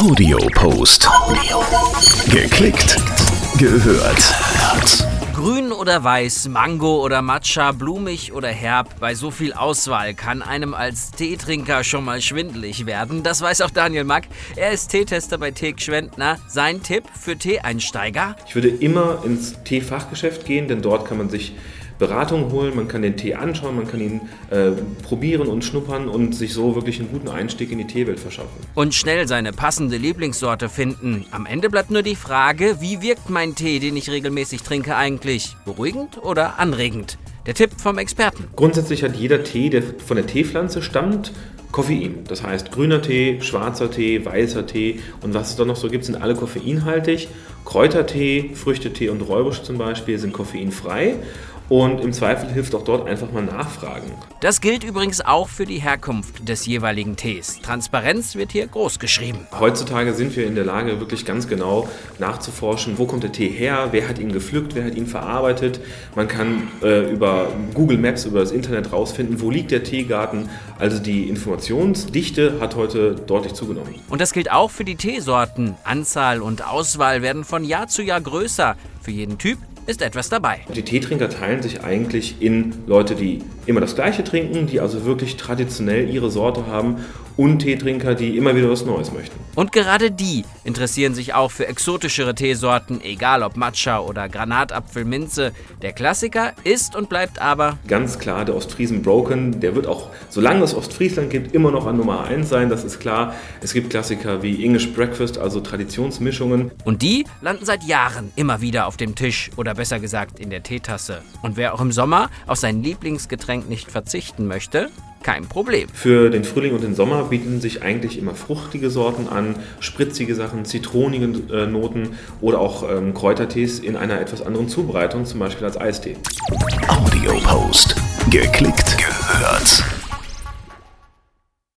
Audiopost. Geklickt, gehört. Grün oder weiß, Mango oder Matcha, blumig oder herb, bei so viel Auswahl kann einem als Teetrinker schon mal schwindelig werden. Das weiß auch Daniel Mack. Er ist Teetester bei Teek Schwendner. Sein Tipp für Teeeinsteiger? Ich würde immer ins Teefachgeschäft gehen, denn dort kann man sich Beratung holen, man kann den Tee anschauen, man kann ihn äh, probieren und schnuppern und sich so wirklich einen guten Einstieg in die Teewelt verschaffen. Und schnell seine passende Lieblingssorte finden. Am Ende bleibt nur die Frage, wie wirkt mein Tee, den ich regelmäßig trinke, eigentlich? Beruhigend oder anregend? Der Tipp vom Experten. Grundsätzlich hat jeder Tee, der von der Teepflanze stammt, Koffein. Das heißt, grüner Tee, schwarzer Tee, weißer Tee und was es da noch so gibt, sind alle koffeinhaltig. Kräutertee, Früchtetee und Räubusch zum Beispiel sind koffeinfrei und im Zweifel hilft auch dort einfach mal nachfragen. Das gilt übrigens auch für die Herkunft des jeweiligen Tees. Transparenz wird hier groß geschrieben. Heutzutage sind wir in der Lage, wirklich ganz genau nachzuforschen, wo kommt der Tee her, wer hat ihn gepflückt, wer hat ihn verarbeitet. Man kann äh, über Google Maps, über das Internet rausfinden, wo liegt der Teegarten. Also die Informationsdichte hat heute deutlich zugenommen. Und das gilt auch für die Teesorten. Anzahl und Auswahl werden von Jahr zu Jahr größer. Für jeden Typ ist etwas dabei. Die Teetrinker teilen sich eigentlich in Leute, die immer das Gleiche trinken, die also wirklich traditionell ihre Sorte haben und Teetrinker, die immer wieder was Neues möchten. Und gerade die interessieren sich auch für exotischere Teesorten, egal ob Matcha oder Granatapfelminze. Der Klassiker ist und bleibt aber ganz klar der Ostfriesen Broken. Der wird auch, solange es Ostfriesland gibt, immer noch an Nummer 1 sein, das ist klar. Es gibt Klassiker wie English Breakfast, also Traditionsmischungen. Und die landen seit Jahren immer wieder auf dem Tisch oder besser gesagt in der Teetasse. Und wer auch im Sommer auf sein Lieblingsgetränk nicht verzichten möchte, kein Problem. Für den Frühling und den Sommer bieten sich eigentlich immer fruchtige Sorten an, spritzige Sachen, zitronige äh, Noten oder auch ähm, Kräutertees in einer etwas anderen Zubereitung, zum Beispiel als Eistee. Audiopost. Geklickt, gehört.